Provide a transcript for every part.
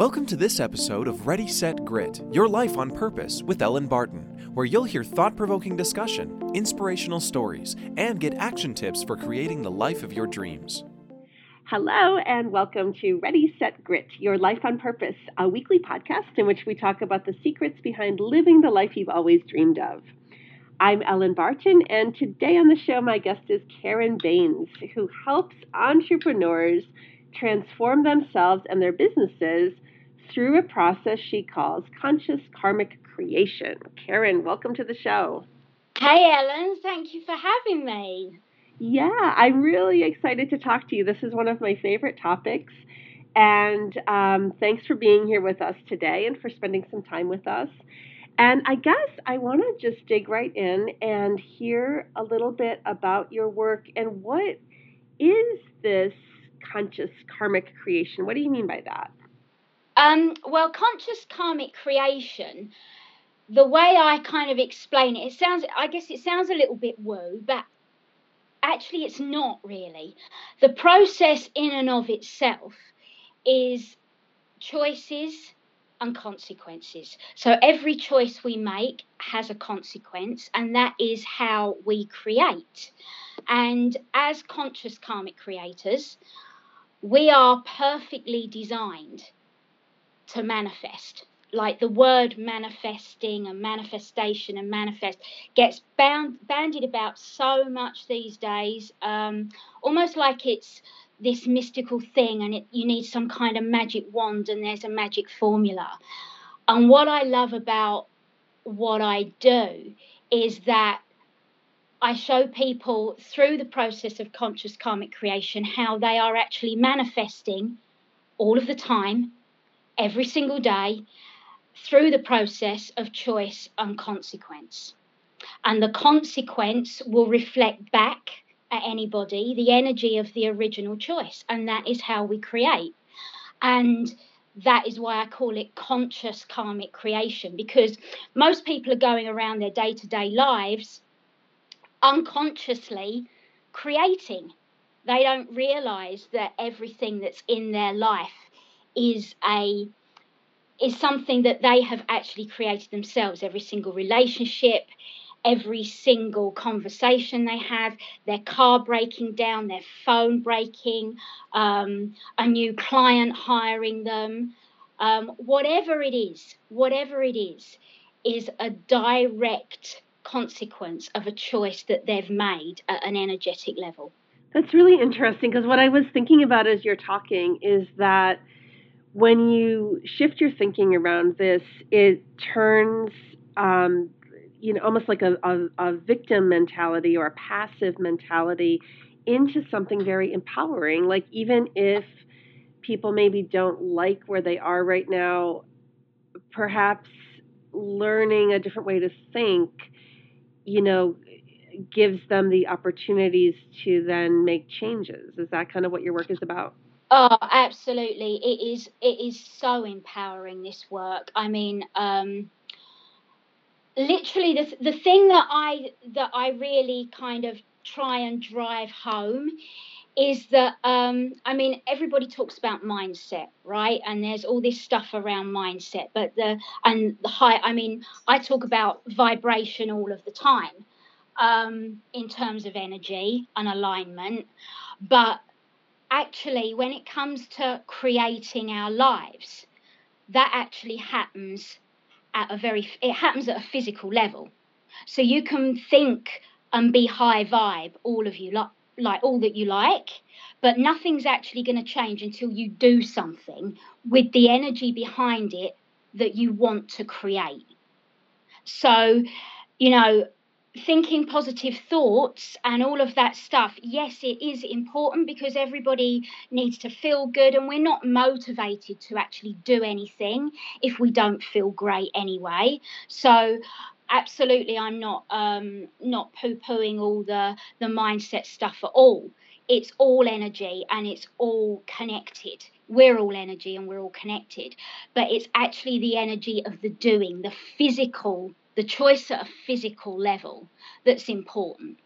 Welcome to this episode of Ready, Set, Grit Your Life on Purpose with Ellen Barton, where you'll hear thought provoking discussion, inspirational stories, and get action tips for creating the life of your dreams. Hello, and welcome to Ready, Set, Grit Your Life on Purpose, a weekly podcast in which we talk about the secrets behind living the life you've always dreamed of. I'm Ellen Barton, and today on the show, my guest is Karen Baines, who helps entrepreneurs transform themselves and their businesses through a process she calls conscious karmic creation. Karen, welcome to the show. Hey, Ellen, thank you for having me. Yeah, I'm really excited to talk to you. This is one of my favorite topics. And um, thanks for being here with us today and for spending some time with us. And I guess I want to just dig right in and hear a little bit about your work and what is this conscious karmic creation? What do you mean by that? Um, well, conscious karmic creation, the way I kind of explain it, it sounds, I guess it sounds a little bit woo, but actually it's not really. The process in and of itself is choices and consequences. So every choice we make has a consequence, and that is how we create. And as conscious karmic creators, we are perfectly designed to manifest. Like the word manifesting and manifestation and manifest gets bound, bandied about so much these days, um, almost like it's this mystical thing and it, you need some kind of magic wand and there's a magic formula. And what I love about what I do is that I show people through the process of conscious karmic creation how they are actually manifesting all of the time every single day through the process of choice and consequence. And the consequence will reflect back at anybody the energy of the original choice. And that is how we create. And that is why I call it conscious karmic creation because most people are going around their day to day lives unconsciously creating. They don't realize that everything that's in their life is a is something that they have actually created themselves every single relationship every single conversation they have their car breaking down their phone breaking um, a new client hiring them um, whatever it is whatever it is is a direct consequence of a choice that they've made at an energetic level that's really interesting because what i was thinking about as you're talking is that when you shift your thinking around this, it turns, um, you know, almost like a, a, a victim mentality or a passive mentality into something very empowering. Like, even if people maybe don't like where they are right now, perhaps learning a different way to think, you know, gives them the opportunities to then make changes. Is that kind of what your work is about? Oh, absolutely. It is it is so empowering this work. I mean, um literally the the thing that I that I really kind of try and drive home is that um I mean everybody talks about mindset, right? And there's all this stuff around mindset, but the and the high I mean, I talk about vibration all of the time um in terms of energy and alignment, but actually, when it comes to creating our lives, that actually happens at a very, it happens at a physical level. So you can think and be high vibe, all of you, like, like all that you like, but nothing's actually going to change until you do something with the energy behind it that you want to create. So, you know, thinking positive thoughts and all of that stuff, yes, it is important because everybody needs to feel good, and we're not motivated to actually do anything if we don't feel great anyway. So, absolutely, I'm not um, not poo pooing all the the mindset stuff at all. It's all energy and it's all connected. We're all energy and we're all connected, but it's actually the energy of the doing, the physical the choice at a physical level that's important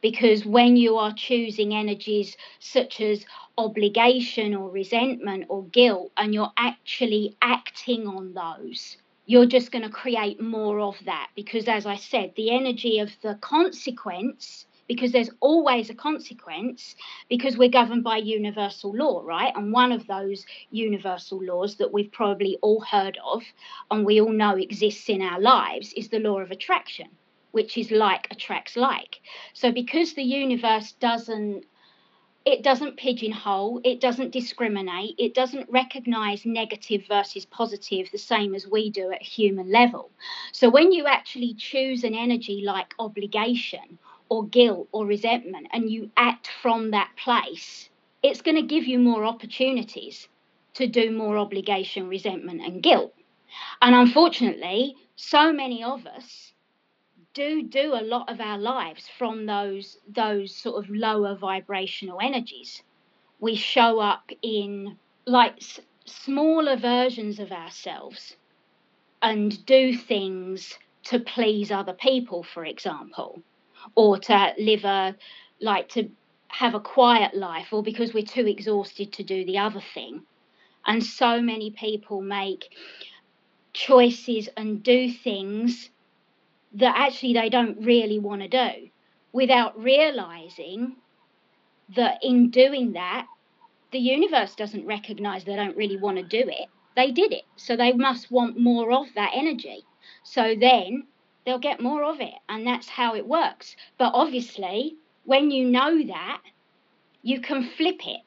because when you are choosing energies such as obligation or resentment or guilt and you're actually acting on those you're just going to create more of that because as i said the energy of the consequence because there's always a consequence because we're governed by universal law, right? And one of those universal laws that we've probably all heard of and we all know exists in our lives is the law of attraction, which is like attracts like. So because the universe doesn't it doesn't pigeonhole, it doesn't discriminate, it doesn't recognize negative versus positive the same as we do at human level. So when you actually choose an energy like obligation or guilt or resentment and you act from that place, it's going to give you more opportunities to do more obligation, resentment, and guilt. And unfortunately, so many of us do do a lot of our lives from those those sort of lower vibrational energies. We show up in like s- smaller versions of ourselves and do things to please other people, for example or to live a like to have a quiet life or because we're too exhausted to do the other thing and so many people make choices and do things that actually they don't really want to do without realizing that in doing that the universe doesn't recognize they don't really want to do it they did it so they must want more of that energy so then they'll get more of it. And that's how it works. But obviously, when you know that, you can flip it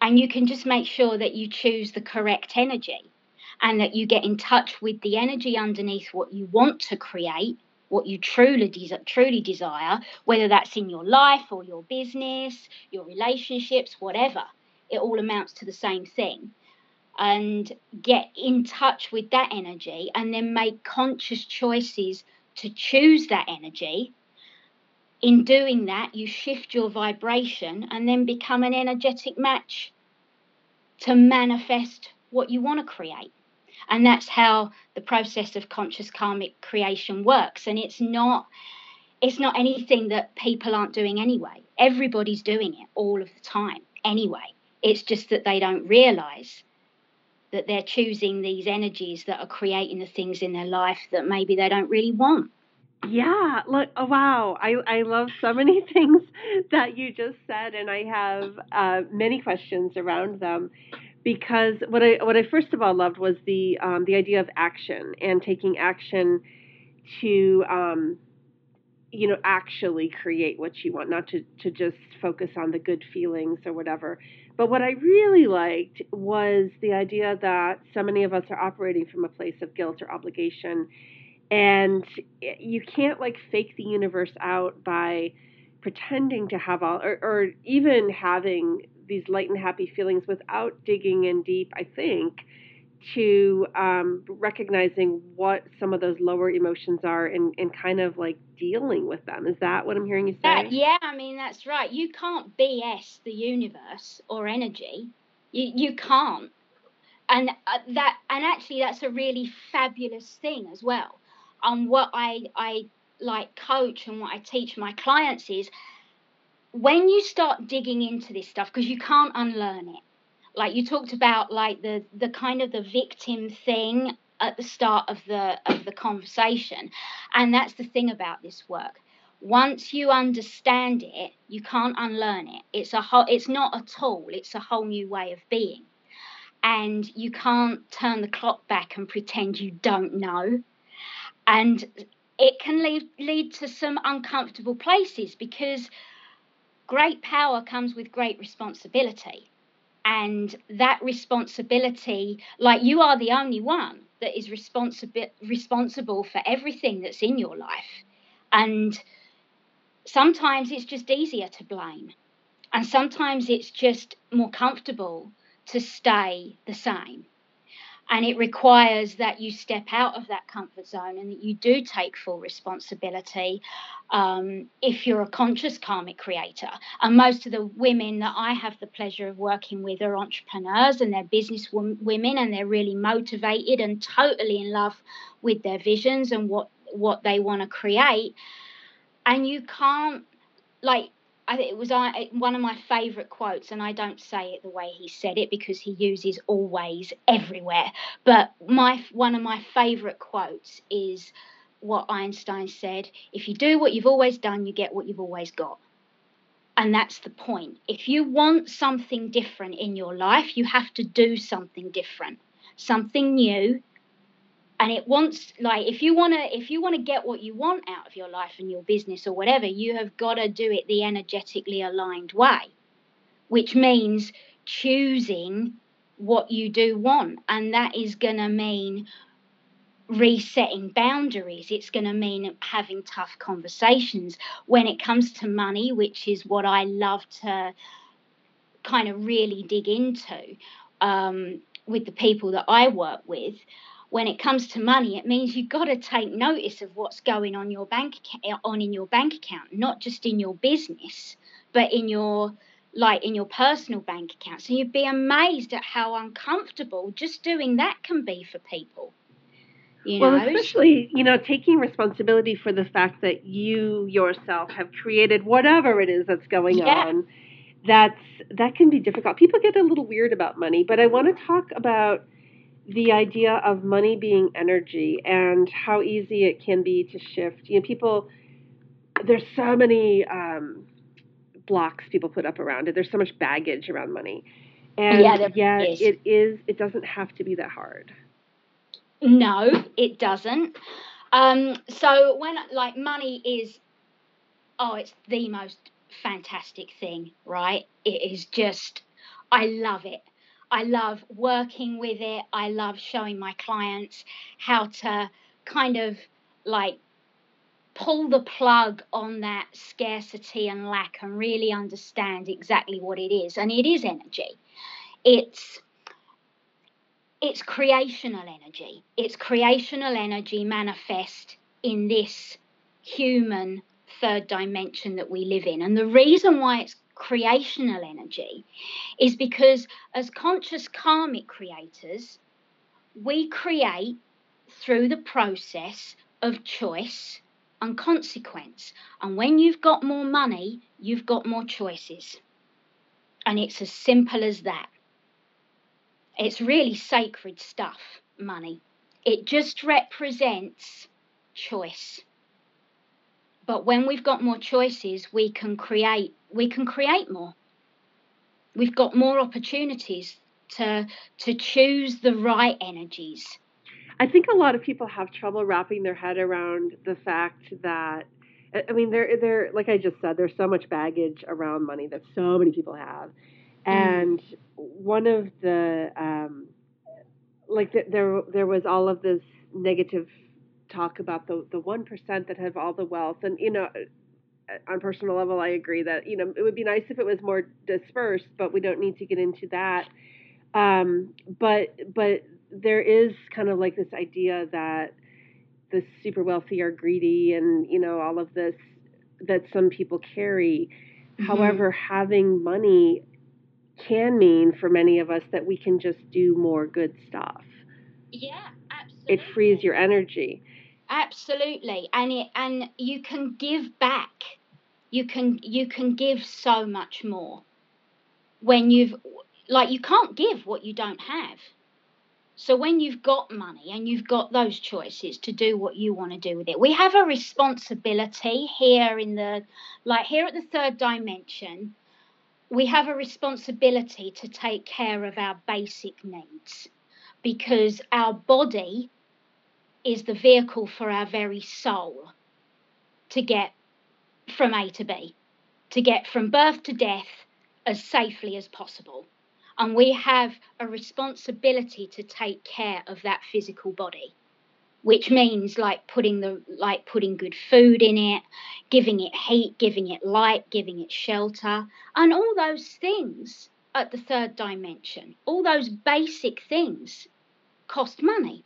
and you can just make sure that you choose the correct energy and that you get in touch with the energy underneath what you want to create what you truly de- truly desire whether that's in your life or your business your relationships whatever it all amounts to the same thing and get in touch with that energy and then make conscious choices to choose that energy. In doing that, you shift your vibration and then become an energetic match to manifest what you want to create. And that's how the process of conscious karmic creation works. And it's not it's not anything that people aren't doing anyway. Everybody's doing it all of the time anyway. It's just that they don't realize that they're choosing these energies that are creating the things in their life that maybe they don't really want. Yeah, look, oh, wow. I, I love so many things that you just said, and I have uh, many questions around them. Because what I what I first of all loved was the um, the idea of action and taking action to um, you know actually create what you want, not to to just focus on the good feelings or whatever. But what I really liked was the idea that so many of us are operating from a place of guilt or obligation. And you can't like fake the universe out by pretending to have all, or, or even having these light and happy feelings without digging in deep, I think, to um, recognizing what some of those lower emotions are and, and kind of like dealing with them. Is that what I'm hearing you say? That, yeah, I mean, that's right. You can't BS the universe or energy. You, you can't. And uh, that, and actually, that's a really fabulous thing as well. And what I, I like coach and what I teach my clients is when you start digging into this stuff, because you can't unlearn it like you talked about like the the kind of the victim thing at the start of the of the conversation and that's the thing about this work. Once you understand it you can't unlearn it. It's a whole it's not a tool it's a whole new way of being. And you can't turn the clock back and pretend you don't know. And it can lead lead to some uncomfortable places because great power comes with great responsibility. And that responsibility like you are the only one that is responsible responsible for everything that's in your life. And sometimes it's just easier to blame. And sometimes it's just more comfortable to stay the same and it requires that you step out of that comfort zone and that you do take full responsibility um, if you're a conscious karmic creator. And most of the women that I have the pleasure of working with are entrepreneurs and they're business women and they're really motivated and totally in love with their visions and what, what they want to create. And you can't like I it was one of my favourite quotes, and I don't say it the way he said it because he uses always everywhere. But my one of my favourite quotes is what Einstein said: "If you do what you've always done, you get what you've always got." And that's the point. If you want something different in your life, you have to do something different, something new, and it wants like if you want to if you want to get what you want out of your life and your business or whatever you have got to do it the energetically aligned way which means choosing what you do want. And that is going to mean resetting boundaries. It's going to mean having tough conversations. When it comes to money which is what i love to kind of really dig into um, with the people that i work with when it comes to money, it means you've got to take notice of what's going on your bank eh, on in your bank account, not just in your business, but in your like in your personal bank account. So you'd be amazed at how uncomfortable just doing that can be for people. You know? Well, especially you know taking responsibility for the fact that you yourself have created whatever it is that's going yeah. on. That's that can be difficult. People get a little weird about money, but I want to talk about the idea of money being energy and how easy it can be to shift. You know, people, there's so many um, blocks people put up around it. There's so much baggage around money. And yeah, yet is. it is, it doesn't have to be that hard. No, it doesn't. Um, so when like money is, oh, it's the most fantastic thing, right? It is just, I love it. I love working with it. I love showing my clients how to kind of like pull the plug on that scarcity and lack and really understand exactly what it is. And it is energy. It's it's creational energy. It's creational energy manifest in this human third dimension that we live in. And the reason why it's creational energy is because as conscious karmic creators, we create through the process of choice and consequence. And when you've got more money, you've got more choices. And it's as simple as that. It's really sacred stuff, money. It just represents choice. But when we've got more choices, we can create we can create more. We've got more opportunities to to choose the right energies. I think a lot of people have trouble wrapping their head around the fact that I mean there there like I just said there's so much baggage around money that so many people have. Mm. And mm. one of the um like the, there there was all of this negative talk about the the one percent that have all the wealth, and you know, on personal level, I agree that you know it would be nice if it was more dispersed, but we don't need to get into that. Um, but but there is kind of like this idea that the super wealthy are greedy, and you know all of this that some people carry. Mm-hmm. However, having money can mean for many of us that we can just do more good stuff. Yeah, absolutely. It frees your energy. Absolutely. And it and you can give back. You can you can give so much more when you've like you can't give what you don't have. So when you've got money and you've got those choices to do what you want to do with it, we have a responsibility here in the like here at the third dimension. We have a responsibility to take care of our basic needs because our body is the vehicle for our very soul to get from A to B, to get from birth to death as safely as possible. And we have a responsibility to take care of that physical body, which means like putting the like putting good food in it, giving it heat, giving it light, giving it shelter, and all those things at the third dimension. All those basic things cost money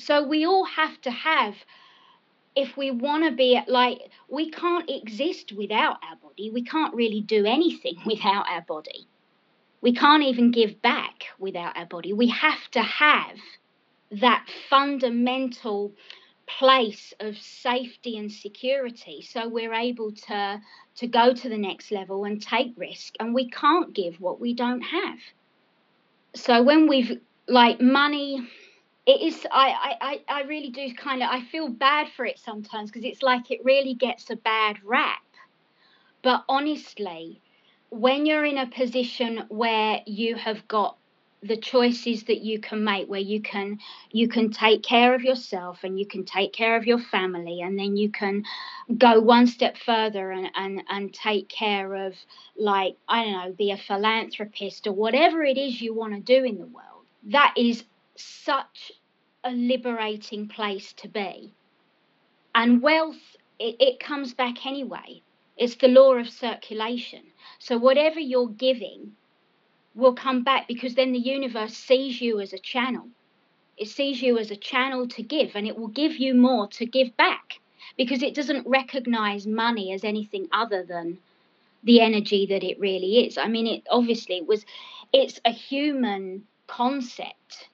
so we all have to have if we want to be like we can't exist without our body. We can't really do anything without our body. We can't even give back without our body. We have to have that fundamental place of safety and security so we're able to to go to the next level and take risk, and we can't give what we don't have. So when we've like money, it is I I I really do kind of I feel bad for it sometimes because it's like it really gets a bad rap. But honestly, when you're in a position where you have got the choices that you can make where you can you can take care of yourself and you can take care of your family and then you can go one step further and and, and take care of like i don't know be a philanthropist or whatever it is you want to do in the world that is such a liberating place to be and wealth it, it comes back anyway it's the law of circulation so whatever you're giving will come back because then the universe sees you as a channel. It sees you as a channel to give and it will give you more to give back because it doesn't recognize money as anything other than the energy that it really is. I mean, it obviously was, it's a human concept.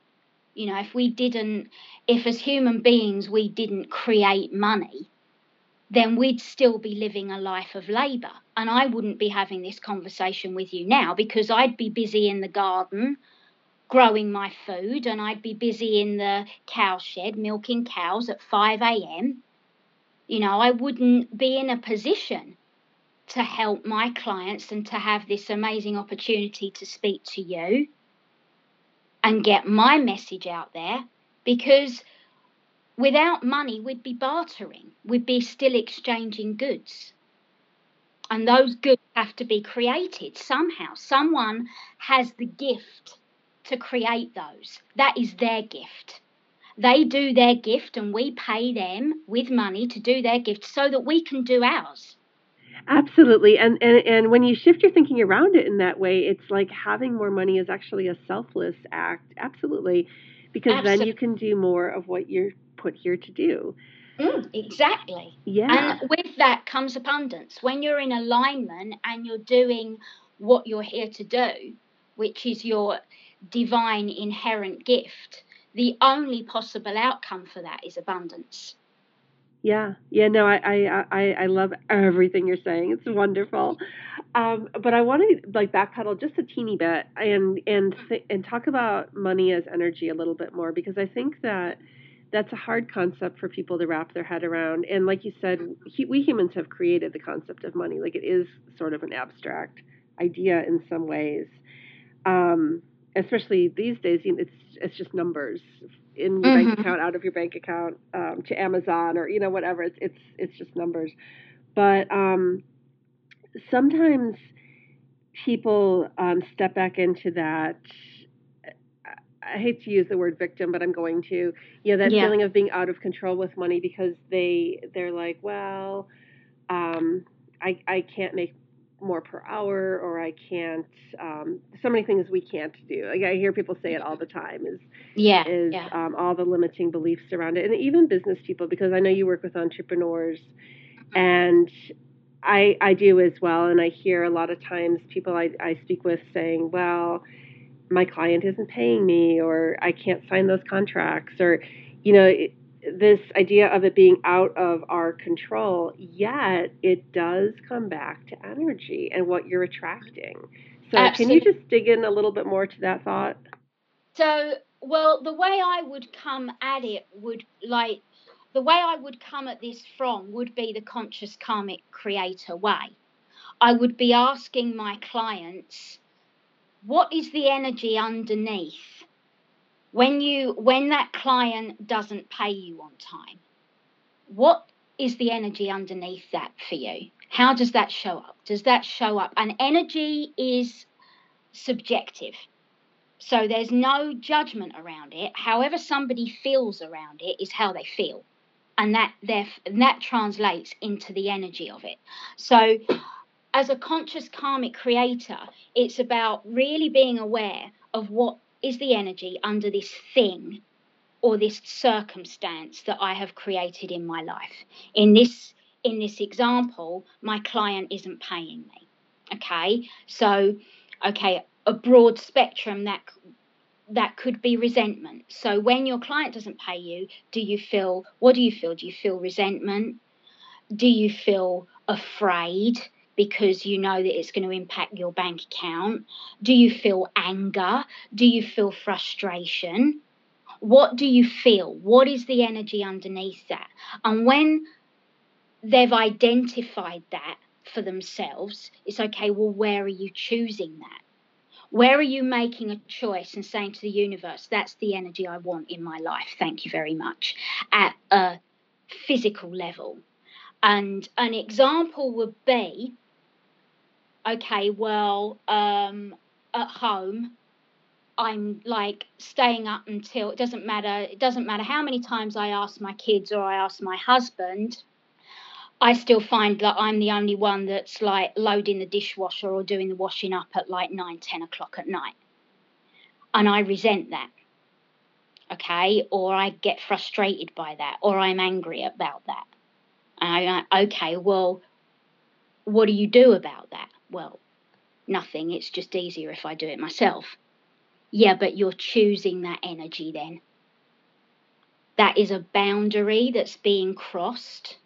You know, if we didn't, if as human beings we didn't create money, then we'd still be living a life of labour. And I wouldn't be having this conversation with you now because I'd be busy in the garden growing my food and I'd be busy in the cow shed milking cows at 5 a.m. You know, I wouldn't be in a position to help my clients and to have this amazing opportunity to speak to you and get my message out there because Without money, we'd be bartering, we'd be still exchanging goods. And those goods have to be created somehow. Someone has the gift to create those. That is their gift. They do their gift, and we pay them with money to do their gift so that we can do ours. Absolutely. And, and and when you shift your thinking around it in that way, it's like having more money is actually a selfless act. Absolutely. Because Absolutely. then you can do more of what you're put here to do. Mm, exactly. Yeah. And with that comes abundance. When you're in alignment and you're doing what you're here to do, which is your divine inherent gift, the only possible outcome for that is abundance. Yeah, yeah, no, I, I, I, I love everything you're saying. It's wonderful. Um, but I want to like backpedal just a teeny bit and and th- and talk about money as energy a little bit more because I think that that's a hard concept for people to wrap their head around. And like you said, he, we humans have created the concept of money. Like it is sort of an abstract idea in some ways. Um, especially these days, it's it's just numbers in your mm-hmm. bank account, out of your bank account, um, to Amazon or you know whatever. It's it's it's just numbers. But um, sometimes people um, step back into that I hate to use the word victim, but I'm going to. You know, that yeah. feeling of being out of control with money because they they're like, well, um, I I can't make more per hour or I can't um, so many things we can't do. Like I hear people say it all the time is yeah is yeah. Um, all the limiting beliefs around it and even business people because I know you work with entrepreneurs mm-hmm. and I I do as well and I hear a lot of times people I, I speak with saying, well, my client isn't paying me or I can't sign those contracts or you know it, this idea of it being out of our control yet it does come back to energy and what you're attracting so Absolutely. can you just dig in a little bit more to that thought so well the way i would come at it would like the way i would come at this from would be the conscious karmic creator way i would be asking my clients what is the energy underneath when you when that client doesn't pay you on time what is the energy underneath that for you? How does that show up? Does that show up? And energy is subjective. So there's no judgment around it. However somebody feels around it is how they feel. And that and that translates into the energy of it. So as a conscious karmic creator, it's about really being aware of what is the energy under this thing or this circumstance that I have created in my life. In this in this example, my client isn't paying me. Okay? So, okay, a broad spectrum that that could be resentment. So when your client doesn't pay you, do you feel what do you feel? Do you feel resentment? Do you feel afraid? Because you know that it's going to impact your bank account? Do you feel anger? Do you feel frustration? What do you feel? What is the energy underneath that? And when they've identified that for themselves, it's okay, well, where are you choosing that? Where are you making a choice and saying to the universe, that's the energy I want in my life? Thank you very much. At a physical level. And an example would be okay, well, um, at home, I'm like staying up until it doesn't matter. It doesn't matter how many times I ask my kids or I ask my husband. I still find that I'm the only one that's like loading the dishwasher or doing the washing up at like nine, ten o'clock at night. And I resent that. Okay. Or I get frustrated by that or I'm angry about that. And I'm like, okay, well, what do you do about that? Well, nothing. It's just easier if I do it myself. Yeah, but you're choosing that energy then. That is a boundary that's being crossed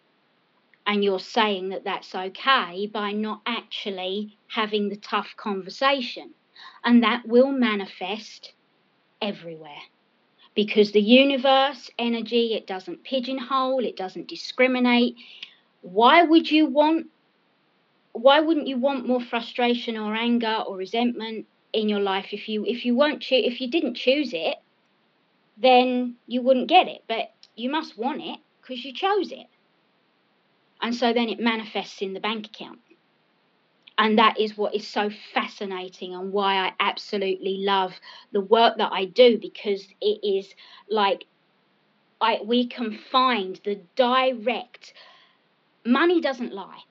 and you're saying that that's okay by not actually having the tough conversation. And that will manifest everywhere because the universe energy it doesn't pigeonhole it doesn't discriminate why would you want why wouldn't you want more frustration or anger or resentment in your life if you if you won't cho- if you didn't choose it then you wouldn't get it but you must want it because you chose it and so then it manifests in the bank account. And that is what is so fascinating and why I absolutely love the work that I do because it is like I, we can find the direct money doesn't lie.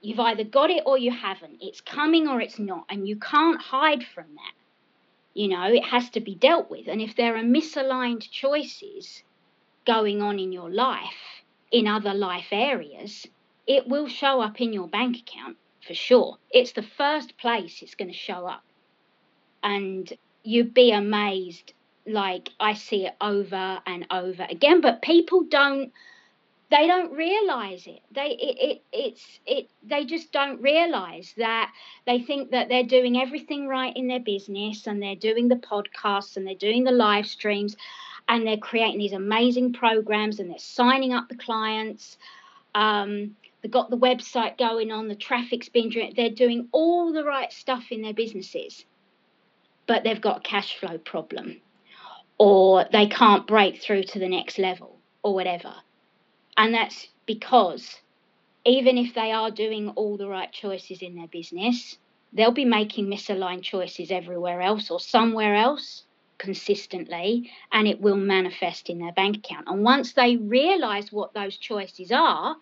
You've either got it or you haven't. It's coming or it's not. And you can't hide from that. You know, it has to be dealt with. And if there are misaligned choices going on in your life, in other life areas, it will show up in your bank account for sure. It's the first place it's going to show up. And you'd be amazed. Like, I see it over and over again, but people don't. They don't realize it. They it, it it's it they just don't realize that they think that they're doing everything right in their business and they're doing the podcasts and they're doing the live streams and they're creating these amazing programs and they're signing up the clients. Um, they've got the website going on, the traffic's been driven, they're doing all the right stuff in their businesses, but they've got a cash flow problem or they can't break through to the next level or whatever. And that's because even if they are doing all the right choices in their business, they'll be making misaligned choices everywhere else or somewhere else consistently and it will manifest in their bank account. And once they realize what those choices are,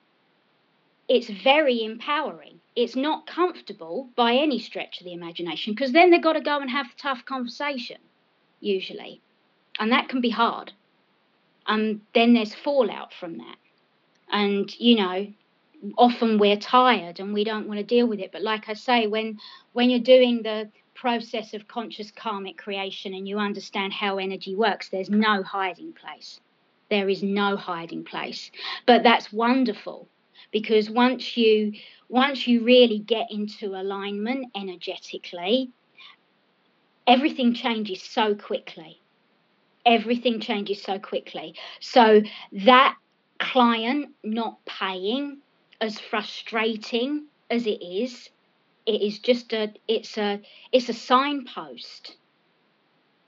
it's very empowering. It's not comfortable by any stretch of the imagination because then they've got to go and have a tough conversation, usually. And that can be hard. And then there's fallout from that. And, you know, often we're tired and we don't want to deal with it. But like I say, when when you're doing the process of conscious karmic creation and you understand how energy works, there's no hiding place. There is no hiding place. But that's wonderful because once you once you really get into alignment energetically, everything changes so quickly. Everything changes so quickly. So that client not paying, as frustrating as it is, it is just a it's a it's a signpost.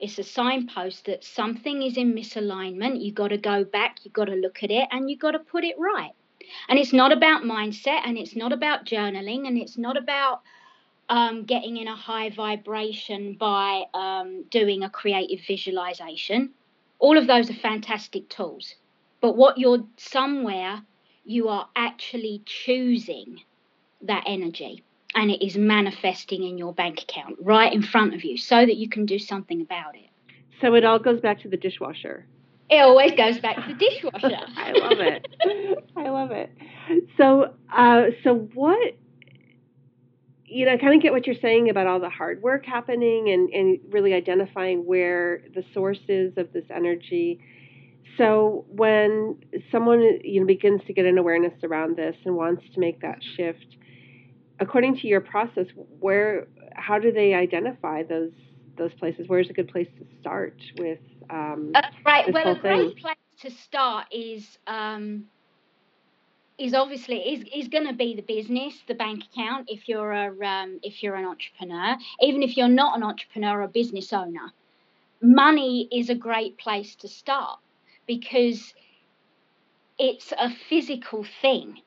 It's a signpost that something is in misalignment You've got to go back you've got to look at it and you've got to put it right. And it's not about mindset and it's not about journaling and it's not about um, getting in a high vibration by um, doing a creative visualization. All of those are fantastic tools but what you're somewhere you are actually choosing that energy and it is manifesting in your bank account right in front of you so that you can do something about it. So it all goes back to the dishwasher. It always goes back to the dishwasher. I love it. I love it. So, uh, so what? You know, I kind of get what you're saying about all the hard work happening and, and really identifying where the source is of this energy. So when someone you know begins to get an awareness around this and wants to make that shift, according to your process, where how do they identify those those places? Where's a good place to start with? Um, uh, right. Well, a great place to start is um, is obviously is, is going to be the business, the bank account. If you're a um, if you're an entrepreneur, even if you're not an entrepreneur or business owner, money is a great place to start because it's a physical thing.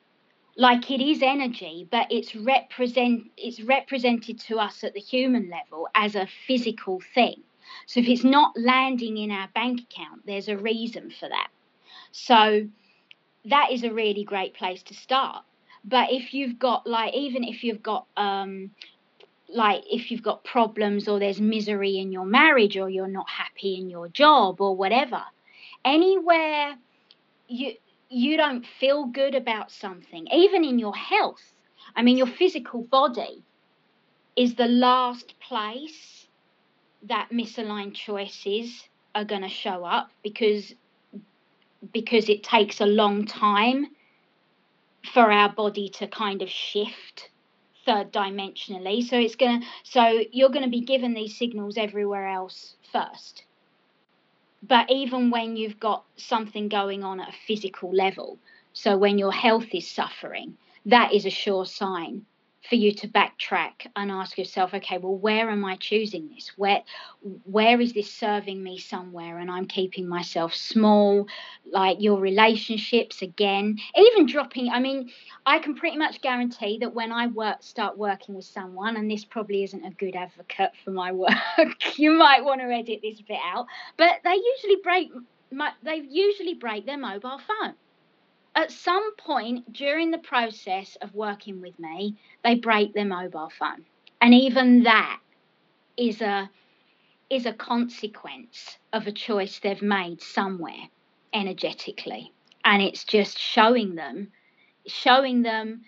Like it is energy but it's represent it's represented to us at the human level as a physical thing. So if it's not landing in our bank account there's a reason for that. So that is a really great place to start. But if you've got like even if you've got um like if you've got problems or there's misery in your marriage or you're not happy in your job or whatever anywhere you you don't feel good about something, even in your health. I mean, your physical body is the last place that misaligned choices are going to show up because because it takes a long time for our body to kind of shift third dimensionally so it's going to so you're going to be given these signals everywhere else first but even when you've got something going on at a physical level, so when your health is suffering, that is a sure sign for you to backtrack and ask yourself okay well where am i choosing this? Where where is this serving me somewhere? And i'm keeping myself small like your relationships again even dropping i mean i can pretty much guarantee that when i work start working with someone and this probably isn't a good advocate for my work you might want to edit this bit out but they usually break my, they usually break their mobile phone at some point during the process of working with me, they break their mobile phone. And even that is a is a consequence of a choice they've made somewhere energetically. And it's just showing them showing them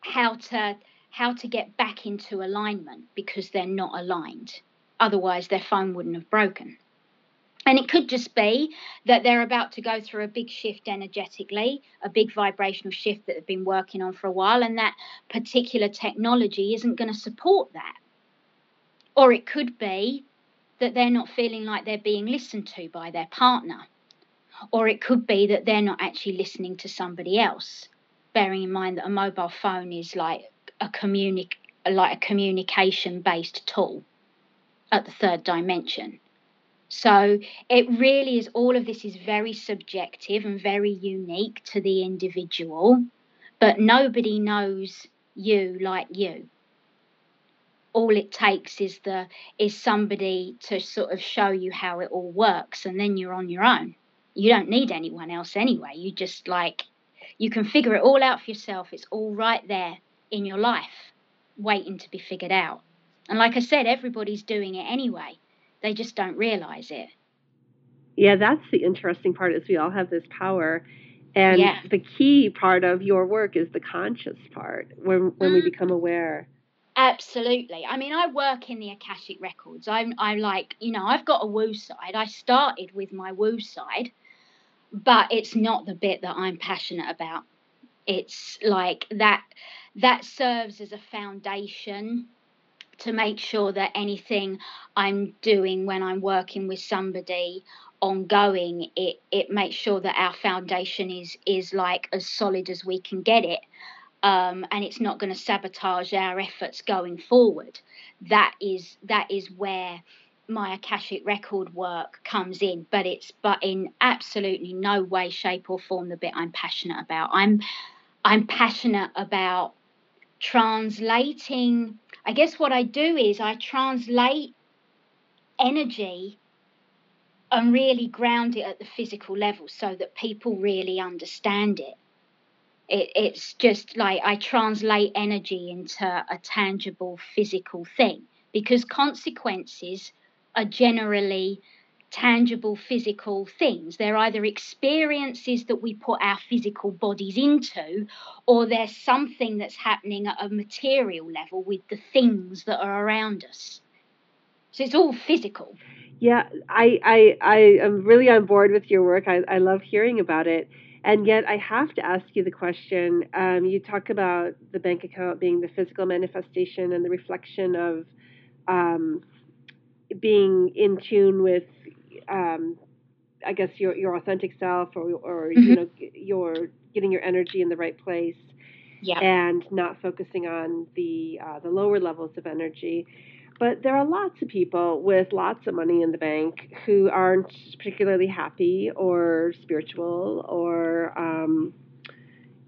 how to how to get back into alignment because they're not aligned. Otherwise their phone wouldn't have broken. And it could just be that they're about to go through a big shift energetically, a big vibrational shift that they've been working on for a while, and that particular technology isn't going to support that. Or it could be that they're not feeling like they're being listened to by their partner. Or it could be that they're not actually listening to somebody else, bearing in mind that a mobile phone is like a communic like a communication based tool at the third dimension. So it really is, all of this is very subjective and very unique to the individual, but nobody knows you like you. All it takes is the is somebody to sort of show you how it all works and then you're on your own. You don't need anyone else anyway. You just like you can figure it all out for yourself. It's all right there in your life waiting to be figured out. And like I said, everybody's doing it anyway. They just don't realize it. Yeah, that's the interesting part is we all have this power. And yeah. the key part of your work is the conscious part when when mm. we become aware. Absolutely. I mean, I work in the Akashic Records. I'm I like, you know, I've got a woo side. I started with my woo side, but it's not the bit that I'm passionate about. It's like that that serves as a foundation to make sure that anything I'm doing when I'm working with somebody ongoing, it it makes sure that our foundation is is like as solid as we can get it. Um, and it's not going to sabotage our efforts going forward. That is that is where my Akashic record work comes in, but it's but in absolutely no way, shape, or form the bit I'm passionate about. I'm I'm passionate about translating I guess what I do is I translate energy and really ground it at the physical level so that people really understand it. it. It's just like I translate energy into a tangible physical thing because consequences are generally tangible physical things. They're either experiences that we put our physical bodies into, or there's something that's happening at a material level with the things that are around us. So it's all physical. Yeah, I, I, I am really on board with your work. I, I love hearing about it. And yet, I have to ask you the question. Um, you talk about the bank account being the physical manifestation and the reflection of um, being in tune with, um, I guess, your your authentic self, or or mm-hmm. you know, your getting your energy in the right place, yeah. and not focusing on the uh, the lower levels of energy. But there are lots of people with lots of money in the bank who aren't particularly happy or spiritual or, um,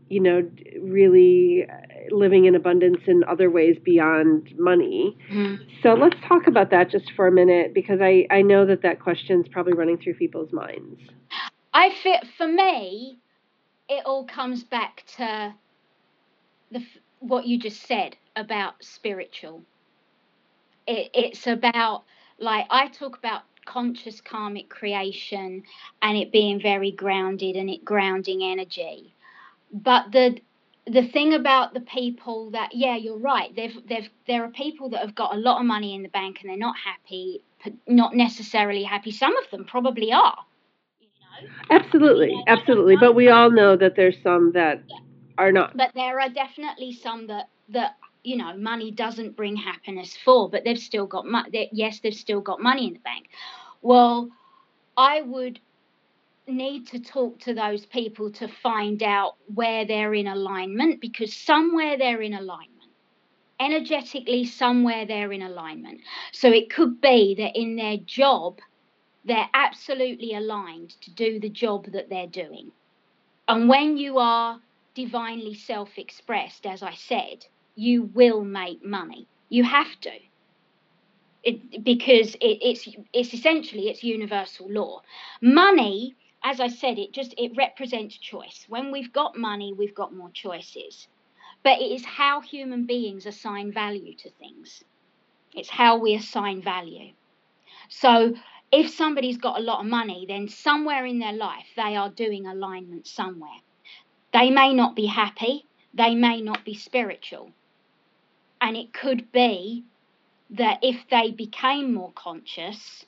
you know, really living in abundance in other ways beyond money. Mm-hmm. So let's talk about that just for a minute because I, I know that that question is probably running through people's minds. I feel for me, it all comes back to the what you just said about spiritual it, it's about like I talk about conscious karmic creation and it being very grounded and it grounding energy. But the the thing about the people that yeah you're right. They've they've there are people that have got a lot of money in the bank and they're not happy not necessarily happy. Some of them probably are you know? absolutely absolutely. but we all know that there's some that yeah. are not. But there are definitely some that that you know money doesn't bring happiness for but they've still got money yes they've still got money in the bank. Well i would need to talk to those people to find out where they're in alignment because somewhere they're in alignment energetically somewhere they're in alignment so it could be that in their job they're absolutely aligned to do the job that they're doing and when you are divinely self expressed as i said you will make money. You have to. It, because it, it's it's essentially it's universal law. Money, as I said, it just it represents choice. When we've got money, we've got more choices. But it is how human beings assign value to things. It's how we assign value. So if somebody's got a lot of money, then somewhere in their life they are doing alignment somewhere. They may not be happy, they may not be spiritual, and it could be that if they became more conscious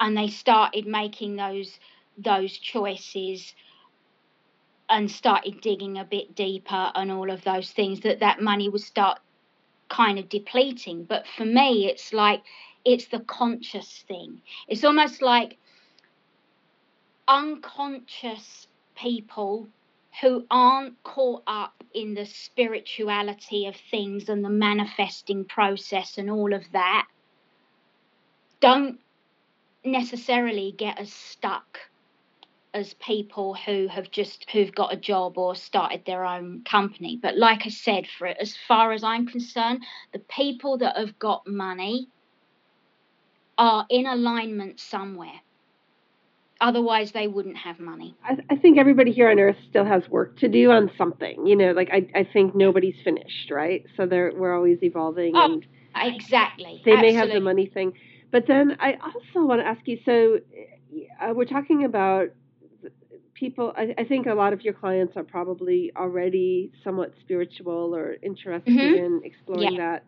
and they started making those those choices and started digging a bit deeper and all of those things that that money would start kind of depleting. But for me it's like it's the conscious thing. It's almost like unconscious people who aren't caught up in the spirituality of things and the manifesting process and all of that don't necessarily get as stuck as people who have just who've got a job or started their own company but like i said for it as far as i'm concerned the people that have got money are in alignment somewhere otherwise they wouldn't have money. I, I, think everybody here on earth still has work to do on something. You know, like I, I think nobody's finished, right? So they're, we're always evolving. Oh, and exactly. They Absolutely. may have the money thing. But then I also want to ask you so uh, we're talking about people, I, I, think a lot of your clients are probably already somewhat spiritual or interested mm-hmm. in exploring yeah. that.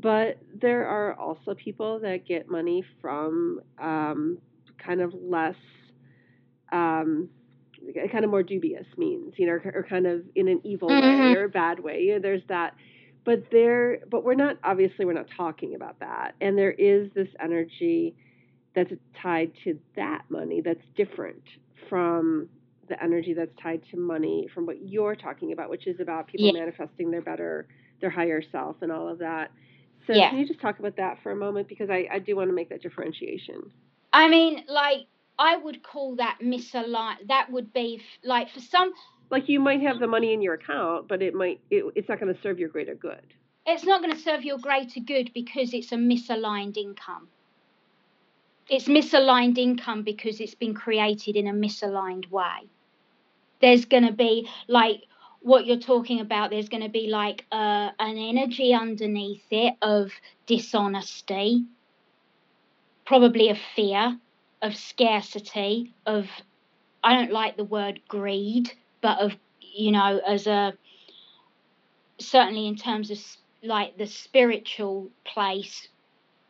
But there are also people that get money from um, kind of less um, kind of more dubious means, you know, or, or kind of in an evil mm-hmm. way or a bad way. You know, there's that. But there, but we're not obviously we're not talking about that. And there is this energy that's tied to that money that's different from the energy that's tied to money from what you're talking about, which is about people yeah. manifesting their better, their higher self, and all of that. So yeah. can you just talk about that for a moment because I, I do want to make that differentiation. I mean, like I would call that misaligned. That would be like for some. Like you might have the money in your account, but it might it, it's not going to serve your greater good. It's not going to serve your greater good because it's a misaligned income. It's misaligned income because it's been created in a misaligned way. There's going to be like what you're talking about. There's going to be like uh, an energy underneath it of dishonesty probably of fear, of scarcity, of I don't like the word greed, but of you know as a certainly in terms of like the spiritual place,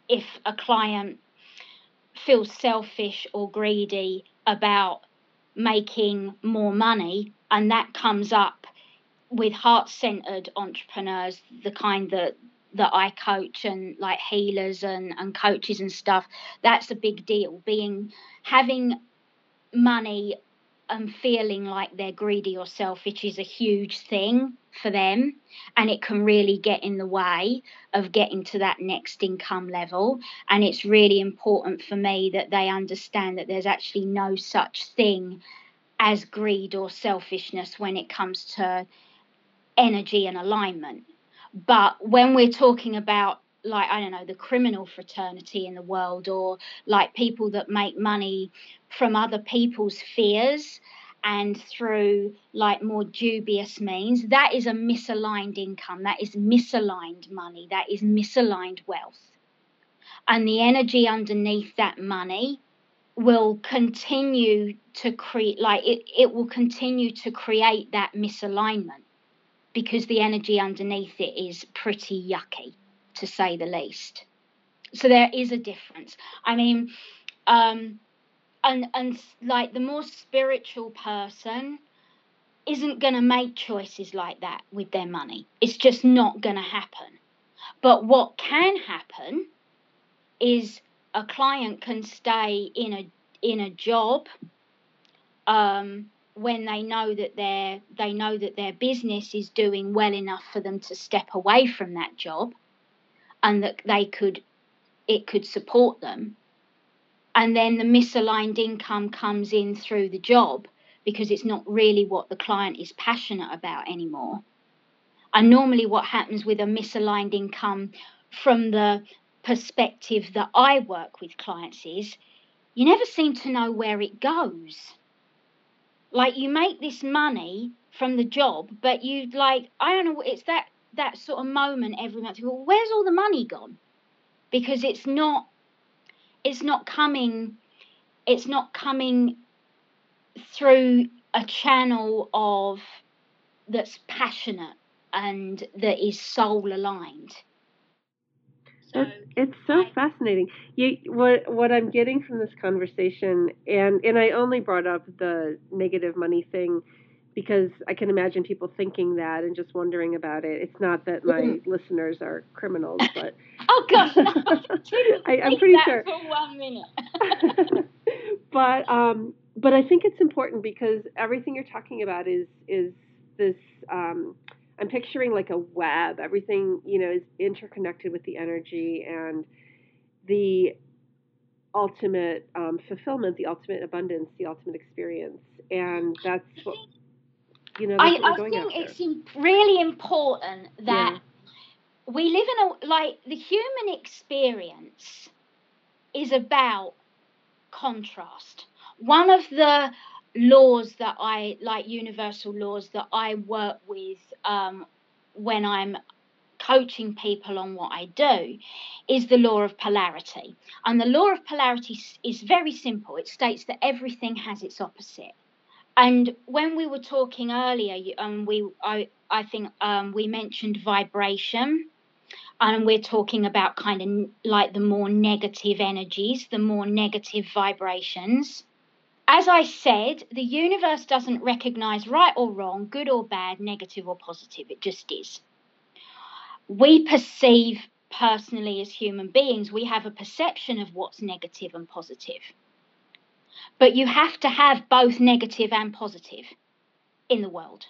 if a client feels selfish or greedy about making more money, and that comes up with heart centered entrepreneurs, the kind that that I coach and like healers and, and coaches and stuff, that's a big deal. Being having money and feeling like they're greedy or selfish is a huge thing for them and it can really get in the way of getting to that next income level. And it's really important for me that they understand that there's actually no such thing as greed or selfishness when it comes to energy and alignment. But when we're talking about like I don't know the criminal fraternity in the world or like people that make money from other people's fears and through like more dubious means that is a misaligned income that is misaligned money that is misaligned wealth. And the energy underneath that money will continue to create like it, it will continue to create that misalignment because the energy underneath it is pretty yucky, to say the least. So there is a difference. I mean, um, and and like the more spiritual person isn't going to make choices like that with their money. It's just not going to happen. But what can happen is a client can stay in a in a job um, when they know that their they know that their business is doing well enough for them to step away from that job and that they could it could support them and then the misaligned income comes in through the job because it's not really what the client is passionate about anymore and normally what happens with a misaligned income from the perspective that I work with clients is you never seem to know where it goes like you make this money from the job, but you like I don't know. It's that that sort of moment every month. Go, well, where's all the money gone? Because it's not it's not coming it's not coming through a channel of that's passionate and that is soul aligned. So it's so I, fascinating. You, what what I'm getting from this conversation, and and I only brought up the negative money thing because I can imagine people thinking that and just wondering about it. It's not that my mm-hmm. listeners are criminals, but oh gosh, no, I, am pretty sure. For one minute. but um, but I think it's important because everything you're talking about is is this um, I'm picturing like a web. Everything, you know, is interconnected with the energy and the ultimate um, fulfillment, the ultimate abundance, the ultimate experience. And that's what, you know, I, I think after. it's really important that yeah. we live in a, like, the human experience is about contrast. One of the laws that I like universal laws that I work with um, when I'm coaching people on what I do is the law of polarity. And the law of polarity is very simple. It states that everything has its opposite. And when we were talking earlier, um, we I I think um, we mentioned vibration, and we're talking about kind of like the more negative energies, the more negative vibrations as I said, the universe doesn't recognize right or wrong, good or bad, negative or positive. It just is. We perceive personally as human beings, we have a perception of what's negative and positive. But you have to have both negative and positive in the world.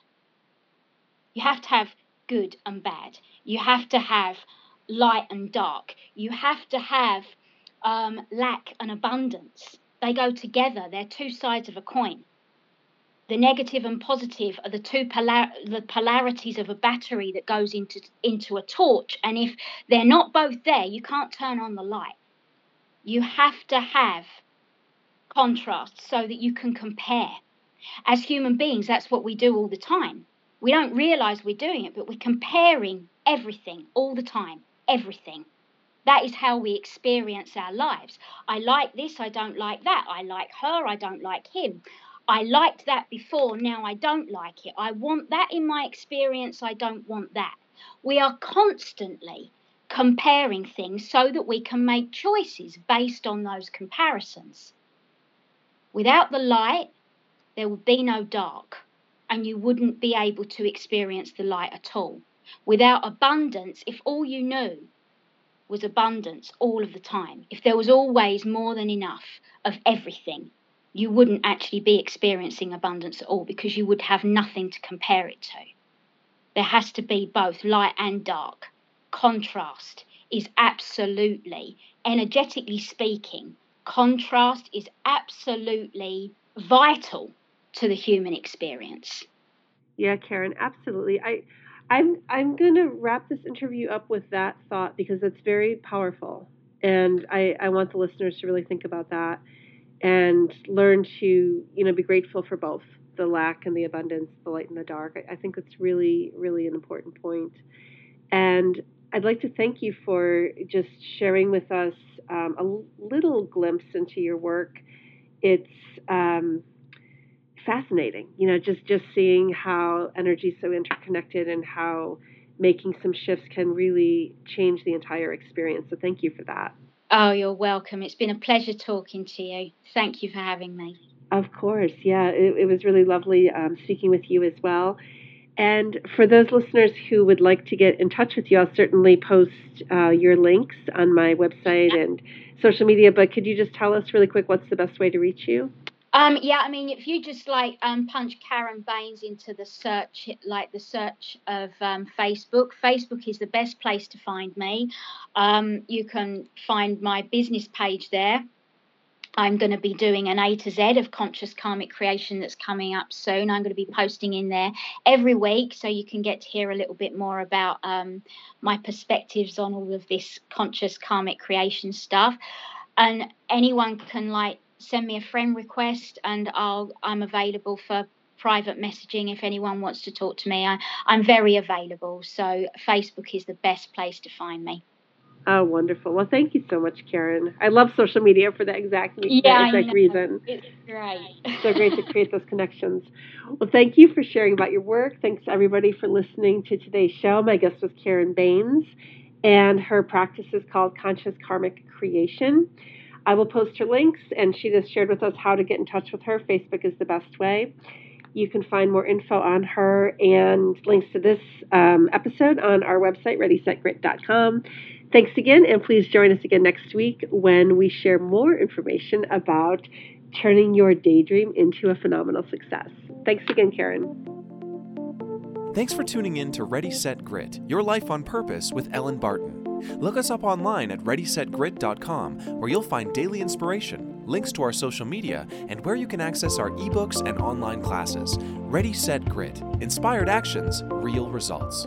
You have to have good and bad. You have to have light and dark. You have to have um, lack and abundance. They go together, they're two sides of a coin. The negative and positive are the two polar- the polarities of a battery that goes into, into a torch. And if they're not both there, you can't turn on the light. You have to have contrast so that you can compare. As human beings, that's what we do all the time. We don't realize we're doing it, but we're comparing everything all the time. Everything. That is how we experience our lives. I like this, I don't like that. I like her, I don't like him. I liked that before, now I don't like it. I want that in my experience, I don't want that. We are constantly comparing things so that we can make choices based on those comparisons. Without the light, there would be no dark and you wouldn't be able to experience the light at all. Without abundance, if all you knew was abundance all of the time, if there was always more than enough of everything, you wouldn't actually be experiencing abundance at all because you would have nothing to compare it to. There has to be both light and dark. Contrast is absolutely, energetically speaking, contrast is absolutely vital to the human experience. Yeah, Karen, absolutely. I I'm I'm going to wrap this interview up with that thought because it's very powerful. And I, I want the listeners to really think about that and learn to, you know, be grateful for both the lack and the abundance, the light and the dark. I, I think it's really, really an important point. And I'd like to thank you for just sharing with us um, a little glimpse into your work. It's um, fascinating, you know, just just seeing how energy is so interconnected and how making some shifts can really change the entire experience. So thank you for that. Oh, you're welcome. It's been a pleasure talking to you. Thank you for having me. Of course, yeah, it, it was really lovely um, speaking with you as well. And for those listeners who would like to get in touch with you, I'll certainly post uh, your links on my website and social media. But could you just tell us really quick what's the best way to reach you? Um, yeah, I mean, if you just like um, punch Karen Baines into the search, like the search of um, Facebook, Facebook is the best place to find me. Um, you can find my business page there. I'm going to be doing an A to Z of conscious karmic creation that's coming up soon. I'm going to be posting in there every week so you can get to hear a little bit more about um, my perspectives on all of this conscious karmic creation stuff. And anyone can like send me a friend request and I'll I'm available for private messaging if anyone wants to talk to me. I, I'm very available, so Facebook is the best place to find me. Oh, wonderful. Well, thank you so much, Karen. I love social media for the exact, yeah, exact reason. It's great. so great to create those connections. Well, thank you for sharing about your work. Thanks, everybody, for listening to today's show. My guest was Karen Baines, and her practice is called Conscious Karmic Creation. I will post her links, and she just shared with us how to get in touch with her. Facebook is the best way. You can find more info on her and links to this um, episode on our website, readysetgrit.com. Thanks again, and please join us again next week when we share more information about turning your daydream into a phenomenal success. Thanks again, Karen. Thanks for tuning in to Ready Set Grit Your Life on Purpose with Ellen Barton. Look us up online at ReadySetGrit.com, where you'll find daily inspiration, links to our social media, and where you can access our ebooks and online classes. Ready Set Grit Inspired Actions, Real Results.